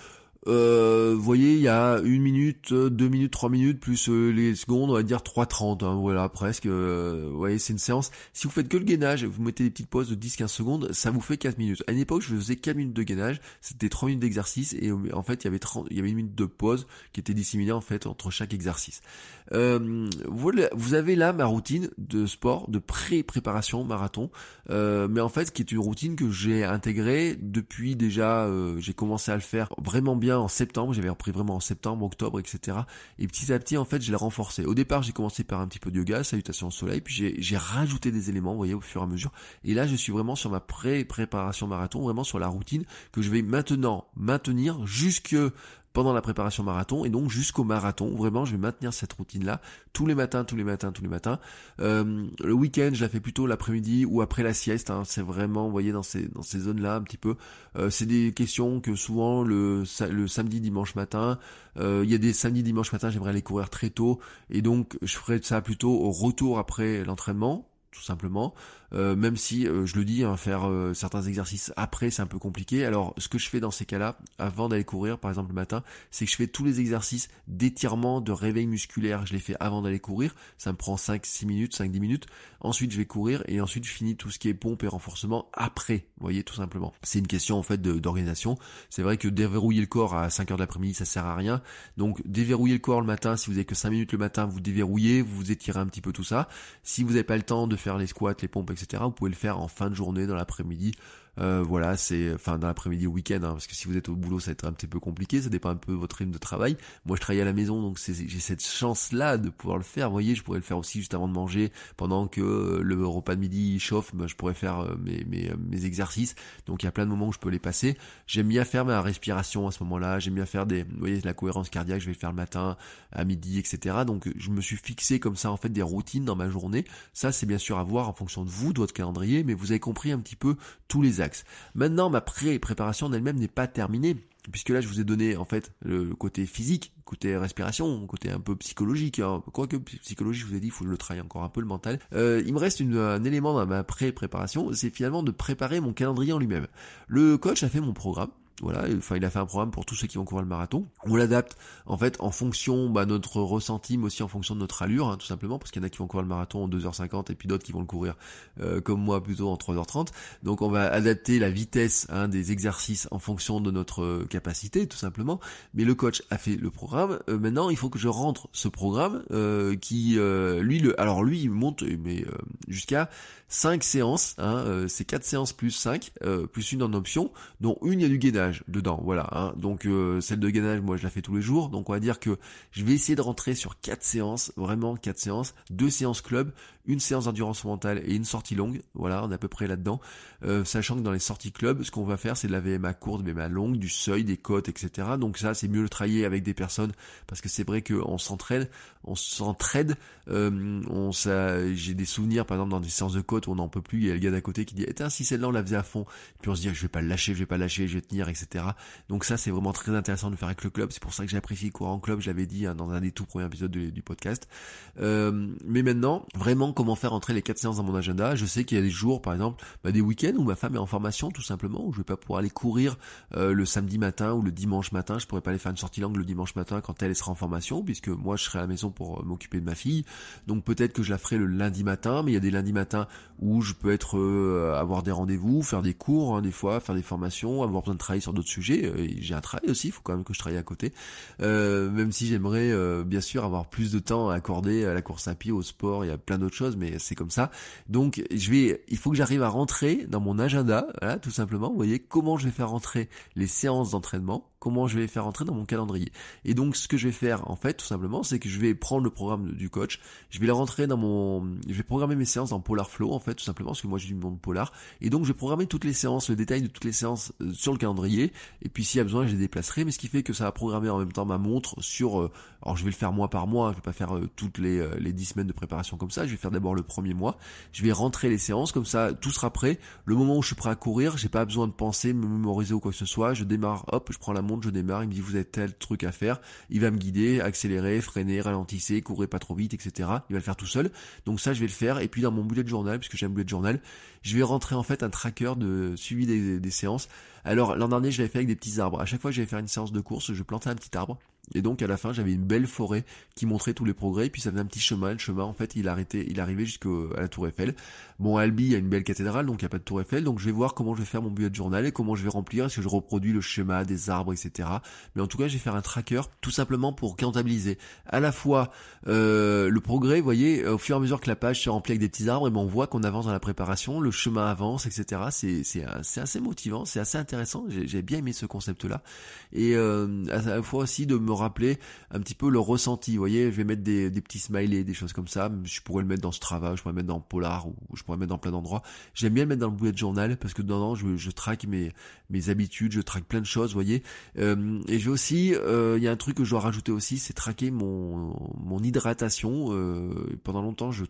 euh, vous voyez, il y a une minute, deux minutes, trois minutes, plus euh, les secondes, on va dire 3.30, hein, voilà, presque. Euh, vous voyez, c'est une séance. Si vous faites que le gainage, vous mettez des petites pauses de 10-15 secondes, ça vous fait 4 minutes. À une époque, je faisais 4 minutes de gainage, c'était 3 minutes d'exercice, et en fait, il y avait 30, il y avait une minute de pause qui était disséminée, en fait, entre chaque exercice. Euh, vous, avez là ma routine de sport, de pré-préparation marathon, mais en fait, qui est une routine que j'ai intégrée depuis déjà, j'ai commencé à le faire vraiment bien en septembre, j'avais repris vraiment en septembre, octobre, etc. Et petit à petit, en fait, je l'ai renforcé. Au départ, j'ai commencé par un petit peu de yoga, salutations au soleil, puis j'ai rajouté des éléments, vous voyez, au fur et à mesure. Et là, je suis vraiment sur ma pré-préparation marathon, vraiment sur la routine que je vais maintenant maintenir jusque pendant la préparation marathon et donc jusqu'au marathon. Vraiment, je vais maintenir cette routine-là tous les matins, tous les matins, tous les matins. Euh, le week-end, je la fais plutôt l'après-midi ou après la sieste. Hein. C'est vraiment, vous voyez, dans ces dans ces zones-là un petit peu. Euh, c'est des questions que souvent le le samedi, dimanche matin, euh, il y a des samedis, dimanche matin, j'aimerais aller courir très tôt et donc je ferai ça plutôt au retour après l'entraînement tout simplement. Euh, même si euh, je le dis, hein, faire euh, certains exercices après c'est un peu compliqué. Alors ce que je fais dans ces cas-là, avant d'aller courir, par exemple le matin, c'est que je fais tous les exercices d'étirement, de réveil musculaire, je les fais avant d'aller courir. Ça me prend 5-6 minutes, 5-10 minutes. Ensuite je vais courir et ensuite je finis tout ce qui est pompe et renforcement après. Vous voyez tout simplement. C'est une question en fait d'organisation. C'est vrai que déverrouiller le corps à 5 heures de l'après-midi ça sert à rien. Donc déverrouiller le corps le matin, si vous avez que 5 minutes le matin, vous déverrouillez, vous, étirez un petit peu tout ça. Si vous n'avez pas le temps de faire les squats, les pompes, etc. Vous pouvez le faire en fin de journée, dans l'après-midi, euh, voilà, c'est enfin dans l'après-midi au week-end, hein, parce que si vous êtes au boulot, ça va être un petit peu compliqué, ça dépend un peu de votre rythme de travail. Moi, je travaille à la maison, donc j'ai cette chance-là de pouvoir le faire. Vous voyez, je pourrais le faire aussi juste avant de manger, pendant que euh, le repas de midi chauffe, ben, je pourrais faire euh, mes, mes, mes, exercices. Donc il y a plein de moments où je peux les passer. J'aime bien faire ma respiration à ce moment-là. J'aime bien faire des, vous voyez, la cohérence cardiaque, je vais le faire le matin, à midi, etc. Donc je me suis fixé comme ça en fait des routines dans ma journée. Ça, c'est bien sûr à voir en fonction de vous, de votre calendrier, mais vous avez compris un petit peu tous les axes. Maintenant, ma pré-préparation en elle-même n'est pas terminée puisque là je vous ai donné en fait le côté physique, côté respiration, côté un peu psychologique, hein. quoique psychologie je vous ai dit, il faut le travaille encore un peu le mental. Euh, il me reste un élément dans ma pré-préparation, c'est finalement de préparer mon calendrier en lui-même. Le coach a fait mon programme, voilà, enfin il a fait un programme pour tous ceux qui vont courir le marathon. On l'adapte en fait en fonction bah, notre ressenti, mais aussi en fonction de notre allure, hein, tout simplement, parce qu'il y en a qui vont courir le marathon en 2h50 et puis d'autres qui vont le courir euh, comme moi plutôt en 3h30. Donc on va adapter la vitesse hein, des exercices en fonction de notre capacité, tout simplement. Mais le coach a fait le programme. Euh, maintenant, il faut que je rentre ce programme euh, qui, lui, le, alors lui, il monte mais jusqu'à 5 séances. Hein, c'est 4 séances plus 5, plus une en option, dont une il y a du gainage dedans, voilà. Hein. Donc euh, celle de gainage, moi je la fais tous les jours, donc on va dire que je vais essayer de rentrer sur quatre séances, vraiment quatre séances, deux séances club, une séance d'endurance mentale et une sortie longue. Voilà, on est à peu près là-dedans. Euh, sachant que dans les sorties club, ce qu'on va faire, c'est de la VMA courte, VMA longue, du seuil, des côtes, etc. Donc ça, c'est mieux le travailler avec des personnes parce que c'est vrai qu'on s'entraide, on s'entraide. Euh, on j'ai des souvenirs, par exemple, dans des séances de côte on n'en peut plus, il y a le gars d'à côté qui dit, eh, si celle-là on la faisait à fond, puis on se dit, je vais pas le lâcher, je vais pas lâcher, je vais tenir, etc. Donc ça, c'est vraiment très intéressant de faire avec le club. C'est pour ça que j'apprécie courir en club. Je l'avais dit hein, dans un des tout premiers épisodes du, podcast. Euh, mais maintenant, vraiment, comment faire entrer les quatre séances dans mon agenda? Je sais qu'il y a des jours, par exemple, bah, des week-ends où ma femme est en formation, tout simplement, où je vais pas pouvoir aller courir euh, le samedi matin ou le dimanche matin. Je pourrais pas aller faire une sortie longue le dimanche matin quand elle, sera en formation, puisque moi, je serai à la maison pour euh, m'occuper de ma fille. Donc peut-être que je la ferai le lundi matin, mais il y a des lundis matins où je peux être avoir des rendez-vous, faire des cours, hein, des fois, faire des formations, avoir besoin de travailler sur d'autres sujets j'ai un travail aussi, il faut quand même que je travaille à côté. Euh, même si j'aimerais euh, bien sûr avoir plus de temps à accorder à la course à pied, au sport, il y a plein d'autres choses, mais c'est comme ça. Donc je vais, il faut que j'arrive à rentrer dans mon agenda, voilà, tout simplement. Vous voyez comment je vais faire rentrer les séances d'entraînement comment je vais faire entrer dans mon calendrier. Et donc ce que je vais faire en fait tout simplement c'est que je vais prendre le programme du coach, je vais le rentrer dans mon je vais programmer mes séances dans Polar Flow en fait tout simplement parce que moi j'ai du monde Polar. Et donc je vais programmer toutes les séances, le détail de toutes les séances euh, sur le calendrier. Et puis s'il y a besoin je les déplacerai. Mais ce qui fait que ça va programmer en même temps ma montre sur euh, alors je vais le faire mois par mois, je vais pas faire euh, toutes les les 10 semaines de préparation comme ça, je vais faire d'abord le premier mois, je vais rentrer les séances comme ça tout sera prêt, le moment où je suis prêt à courir, j'ai pas besoin de penser, me mémoriser ou quoi que ce soit, je démarre, hop, je prends la je démarre, il me dit vous avez tel truc à faire, il va me guider, accélérer, freiner, ralentissez, courez pas trop vite, etc. Il va le faire tout seul. Donc ça je vais le faire. Et puis dans mon bullet journal, puisque j'ai un bullet journal, je vais rentrer en fait un tracker de suivi des, séances. Alors l'an dernier je l'avais fait avec des petits arbres. À chaque fois que j'allais faire une séance de course, je plantais un petit arbre et donc à la fin, j'avais une belle forêt qui montrait tous les progrès. Et puis ça faisait un petit chemin. Le chemin, en fait, il arrêtait, il arrivait jusqu'à la Tour Eiffel. Bon, à Albi, il y a une belle cathédrale, donc il n'y a pas de Tour Eiffel. Donc je vais voir comment je vais faire mon bullet journal et comment je vais remplir. Est-ce que je reproduis le schéma des arbres, etc. Mais en tout cas, je vais faire un tracker tout simplement pour comptabiliser à la fois euh, le progrès. Vous voyez, au fur et à mesure que la page se remplit avec des petits arbres, et ben on voit qu'on avance dans la préparation, le chemin avance, etc. C'est c'est c'est assez motivant, c'est assez intéressant. J'ai bien aimé ce concept-là et euh, à la fois aussi de me rappeler un petit peu le ressenti. Vous voyez, je vais mettre des, petits smileys, des choses comme ça. Je pourrais le mettre dans Strava, je pourrais le mettre dans Polar ou je pourrais le mettre dans plein d'endroits. J'aime bien le mettre dans le bullet journal parce que dedans, je, je traque mes, mes habitudes, je traque plein de choses, voyez. Euh, et j'ai aussi, euh, il y a un truc que je dois rajouter aussi, c'est traquer mon, mon hydratation. Euh, pendant longtemps, je,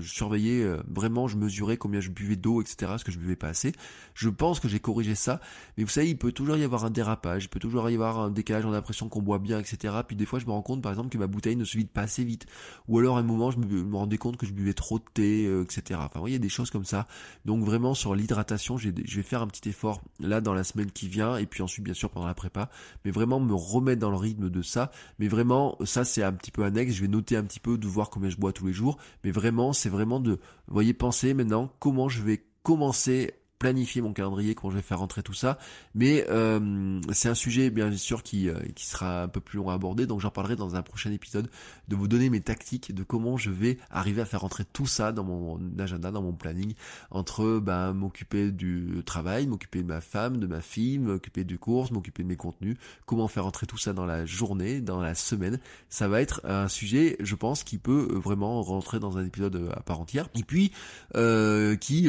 surveillais vraiment, je mesurais combien je buvais d'eau, etc. Ce que je buvais pas assez. Je pense que j'ai corrigé ça, mais vous savez, il peut toujours y avoir un dérapage, il peut toujours y avoir un décalage, on a l'impression qu'on boit bien, etc. Puis des fois, je me rends compte, par exemple, que ma bouteille ne se vide pas assez vite. Ou alors, à un moment, je me, rendais compte que je buvais trop de thé, euh, etc. Enfin, vous voyez, des choses comme ça. Donc, vraiment, sur l'hydratation, je vais faire un petit effort là dans la semaine qui vient, et puis ensuite, bien sûr, pendant la prépa. Mais vraiment, me remettre dans le rythme de ça. Mais vraiment, ça, c'est un petit peu annexe. Je vais noter un petit peu de voir combien je bois tous les jours. Mais vraiment, c'est vraiment de, vous voyez, penser maintenant comment je vais commencer planifier mon calendrier, comment je vais faire rentrer tout ça. Mais euh, c'est un sujet bien sûr qui, euh, qui sera un peu plus long à aborder, donc j'en parlerai dans un prochain épisode, de vous donner mes tactiques, de comment je vais arriver à faire rentrer tout ça dans mon agenda, dans mon planning, entre ben, m'occuper du travail, m'occuper de ma femme, de ma fille, m'occuper du cours, m'occuper de mes contenus, comment faire rentrer tout ça dans la journée, dans la semaine. Ça va être un sujet, je pense, qui peut vraiment rentrer dans un épisode à part entière, et puis euh, qui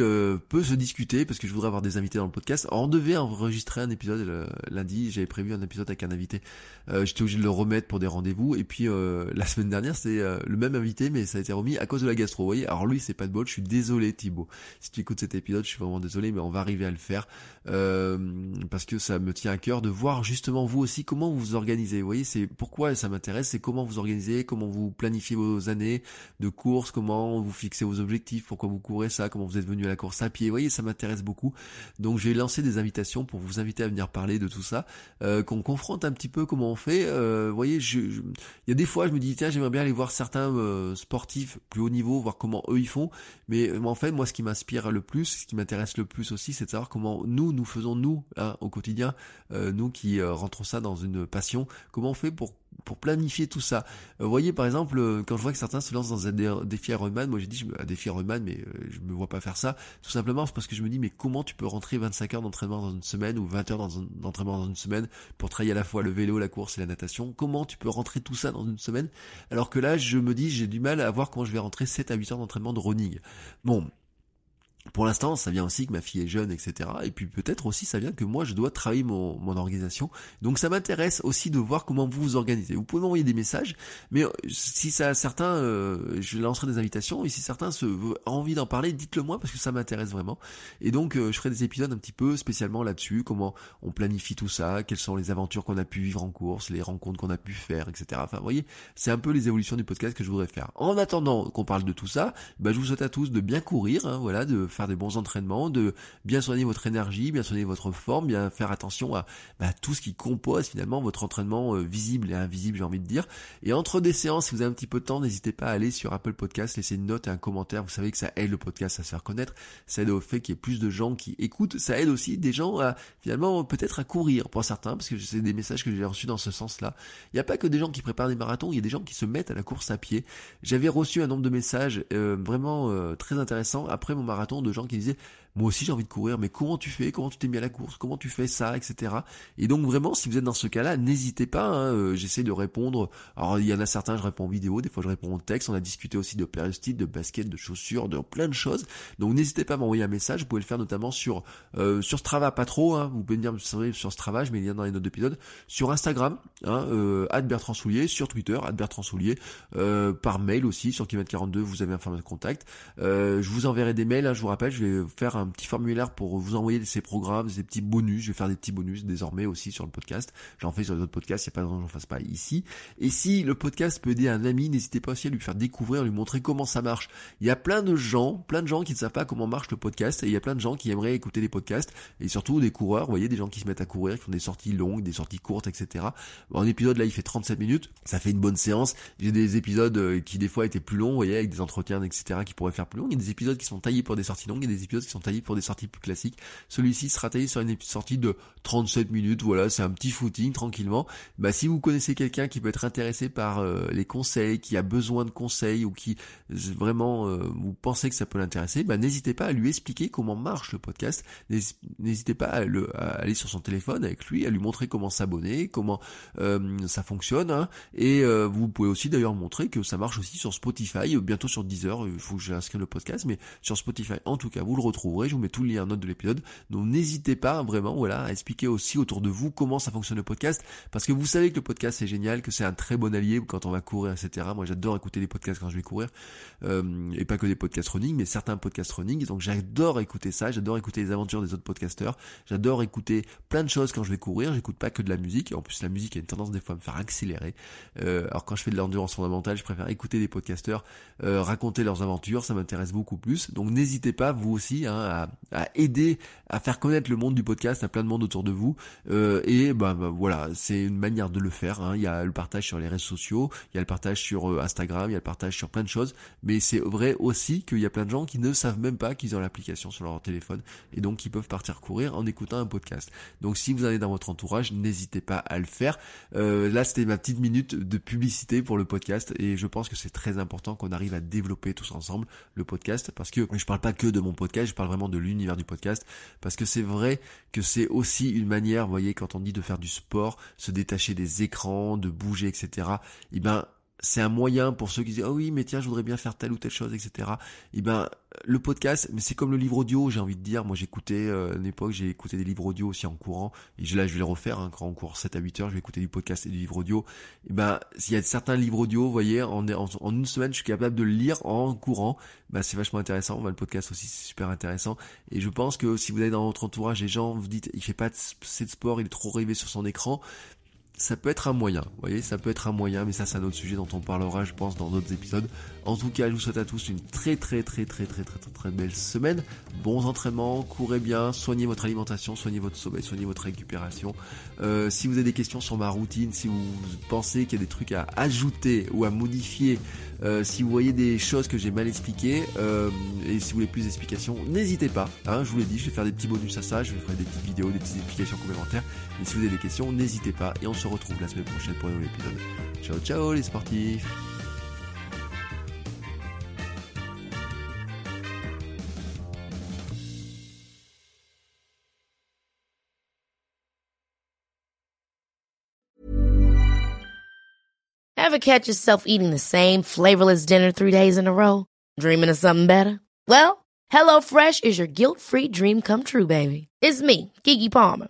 peut se discuter, parce que je voudrais avoir des invités dans le podcast. on devait enregistrer un épisode lundi, j'avais prévu un épisode avec un invité. J'étais obligé de le remettre pour des rendez-vous. Et puis la semaine dernière, c'était le même invité, mais ça a été remis à cause de la gastro. Vous voyez, alors lui, c'est pas de bol. Je suis désolé, Thibaut. Si tu écoutes cet épisode, je suis vraiment désolé, mais on va arriver à le faire parce que ça me tient à cœur de voir justement vous aussi comment vous vous organisez. Vous voyez, c'est pourquoi ça m'intéresse, c'est comment vous organisez, comment vous planifiez vos années de course, comment vous fixez vos objectifs, pourquoi vous courez ça, comment vous êtes venu à la course à pied. Vous voyez, ça m'intéresse Donc j'ai lancé des invitations pour vous inviter à venir parler de tout ça, euh, qu'on confronte un petit peu comment on fait. Euh, vous voyez, il y a des fois, je me dis tiens, j'aimerais bien aller voir certains euh, sportifs plus haut niveau, voir comment eux ils font. Mais en fait, moi, ce qui m'inspire le plus, ce qui m'intéresse le plus aussi, c'est de savoir comment nous, nous faisons nous hein, au quotidien, nous qui rentrons ça dans une passion, comment on fait pour pour planifier tout ça. Euh, vous voyez par exemple euh, quand je vois que certains se lancent dans un défi Ironman, moi j'ai dit un défi Ironman mais euh, je me vois pas faire ça tout simplement parce que je me dis mais comment tu peux rentrer 25 heures d'entraînement dans une semaine ou 20 heures d'entraînement dans une semaine pour travailler à la fois le vélo, la course et la natation? Comment tu peux rentrer tout ça dans une semaine? Alors que là je me dis j'ai du mal à voir comment je vais rentrer 7 à 8 heures d'entraînement de running. Bon, pour l'instant, ça vient aussi que ma fille est jeune, etc. Et puis peut-être aussi ça vient que moi je dois travailler mon, mon organisation. Donc ça m'intéresse aussi de voir comment vous vous organisez. Vous pouvez m'envoyer des messages, mais euh, si ça certains, euh, je lancerai des invitations. Et si certains se ont envie d'en parler, dites-le moi parce que ça m'intéresse vraiment. Et donc euh, je ferai des épisodes un petit peu spécialement là-dessus, comment on planifie tout ça, quelles sont les aventures qu'on a pu vivre en course, les rencontres qu'on a pu faire, etc. Enfin, vous voyez, c'est un peu les évolutions du podcast que je voudrais faire. En attendant qu'on parle de tout ça, bah, je vous souhaite à tous de bien courir, hein, voilà, de faire des bons entraînements, de bien soigner votre énergie, bien soigner votre forme, bien faire attention à bah, tout ce qui compose finalement votre entraînement euh, visible et invisible, j'ai envie de dire. Et entre des séances, si vous avez un petit peu de temps, n'hésitez pas à aller sur Apple Podcast, laisser une note et un commentaire. Vous savez que ça aide le podcast à se faire connaître, ça aide au fait qu'il y ait plus de gens qui écoutent, ça aide aussi des gens à finalement peut-être à courir pour certains, parce que c'est des messages que j'ai reçus dans ce sens-là. Il n'y a pas que des gens qui préparent des marathons, il y a des gens qui se mettent à la course à pied. J'avais reçu un nombre de messages euh, vraiment euh, très intéressants après mon marathon de gens qui disaient moi aussi j'ai envie de courir, mais comment tu fais? Comment tu t'es mis à la course? Comment tu fais ça, etc. Et donc vraiment, si vous êtes dans ce cas-là, n'hésitez pas. Hein, euh, J'essaie de répondre. Alors il y en a certains, je réponds en vidéo, des fois je réponds en texte. On a discuté aussi de périostite, de basket, de chaussures, de plein de choses. Donc n'hésitez pas à m'envoyer un message. Vous pouvez le faire notamment sur euh, sur Strava, pas trop. Hein, vous pouvez me dire sur Strava, je mets le lien dans les notes d'épisode. Sur Instagram, hein, euh, sur Twitter, Bertrand Soulier, euh, par mail aussi sur Kilometre 42, vous avez un format de contact. Euh, je vous enverrai des mails. Hein, je vous rappelle, je vais faire un un petit formulaire pour vous envoyer ces programmes, ces petits bonus. Je vais faire des petits bonus désormais aussi sur le podcast. J'en fais sur les autres podcasts, il n'y a pas de raison que j'en fasse pas ici. Et si le podcast peut aider un ami, n'hésitez pas aussi à lui faire découvrir, lui montrer comment ça marche. Il y a plein de gens, plein de gens qui ne savent pas comment marche le podcast et il y a plein de gens qui aimeraient écouter des podcasts et surtout des coureurs, vous voyez, des gens qui se mettent à courir, qui font des sorties longues, des sorties courtes, etc. un épisode là, il fait 37 minutes, ça fait une bonne séance. J'ai des épisodes euh, qui des fois étaient plus longs, vous voyez, avec des entretiens, etc. qui pourraient faire plus long. Il y a des épisodes qui sont taillés pour des sorties longues et des épisodes qui sont taillés pour des sorties plus classiques celui-ci sera taillé sur une sortie de 37 minutes. Voilà, c'est un petit footing tranquillement. Bah, si vous connaissez quelqu'un qui peut être intéressé par euh, les conseils, qui a besoin de conseils ou qui vraiment euh, vous pensez que ça peut l'intéresser, bah, n'hésitez pas à lui expliquer comment marche le podcast. N'hésitez pas à, le, aller sur son téléphone avec lui, à lui montrer comment s'abonner, comment euh, ça fonctionne. Hein. Et vous pouvez aussi d'ailleurs montrer que ça marche aussi sur Spotify, bientôt sur Deezer. Il faut que j'inscrive le podcast, mais sur Spotify en tout cas, vous le retrouverez. Je vous mets tout le lien en note de l'épisode. Donc n'hésitez pas vraiment voilà à expliquer aussi autour de vous comment ça fonctionne le podcast parce que vous savez que le podcast c'est génial, que c'est un très bon allié quand on va courir, etc. Moi j'adore écouter des podcasts quand je vais courir euh, et pas que des podcasts running, mais certains podcasts running. Donc j'adore écouter ça, j'adore écouter les aventures des autres podcasteurs, j'adore écouter plein de choses quand je vais courir. J'écoute pas que de la musique. En plus la musique a une tendance des fois à me faire accélérer. Euh, alors quand je fais de l'endurance fondamentale, je préfère écouter des podcasteurs euh, raconter leurs aventures, ça m'intéresse beaucoup plus. Donc n'hésitez pas vous aussi hein, à, aider à faire connaître le monde du podcast à plein de monde autour de vous. Euh, et bah, bah, voilà, c'est une manière de le faire. Hein. Il y a le partage sur les réseaux sociaux, il y a le partage sur euh, Instagram, il y a le partage sur plein de choses. Mais c'est vrai aussi qu'il y a plein de gens qui ne savent même pas qu'ils ont l'application sur leur téléphone et donc qui peuvent partir courir en écoutant un podcast. Donc si vous avez dans votre entourage, n'hésitez pas à le faire. Euh, là, c'était ma petite minute de publicité pour le podcast et je pense que c'est très important qu'on arrive à développer tous ensemble le podcast parce que je parle pas que de mon podcast, je parle vraiment de l'univers du podcast parce que c'est vrai que c'est aussi une manière, vous voyez, quand on dit de faire du sport, se détacher des écrans, de bouger, etc. Eh ben, c'est un moyen pour ceux qui disent, oh oui, mais tiens, je voudrais bien faire telle ou telle chose, etc. Et eh ben, le podcast, mais c'est comme le livre audio, j'ai envie de dire. Moi, j'écoutais, euh, à une époque, j'ai écouté des livres audio aussi en courant. Et là, je vais le refaire, hein, quand on court 7 à 8 heures, je vais écouter du podcast et du livre audio. Et eh ben, s'il y a certains livres audio, vous voyez, en, une semaine, je suis capable de le lire en courant. Ben, c'est vachement intéressant. Ben, le podcast aussi, c'est super intéressant. Et je pense que si vous avez dans votre entourage des gens, vous dites, il fait pas de, de sport, il est trop rêvé sur son écran ça peut être un moyen, vous voyez, ça peut être un moyen, mais ça c'est un autre sujet dont on parlera je pense dans d'autres épisodes. En tout cas, je vous souhaite à tous une très très très très très très très, très belle semaine. Bons entraînements, courez bien, soignez votre alimentation, soignez votre sommeil, soignez votre récupération. Euh, si vous avez des questions sur ma routine, si vous pensez qu'il y a des trucs à ajouter ou à modifier, euh, si vous voyez des choses que j'ai mal expliquées euh, et si vous voulez plus d'explications, n'hésitez pas. Hein, je vous l'ai dit, je vais faire des petits bonus à ça, je vais faire des petites vidéos, des petites explications complémentaires. Et si vous avez des questions, n'hésitez pas et on se se retrouve la semaine prochaine pour un nouvel épisode. Ciao ciao les sportifs Ever catch yourself eating the same flavorless dinner three days in a row? Dreaming of something better? Well, HelloFresh is your guilt-free dream come true, baby. It's me, Kiki Palmer.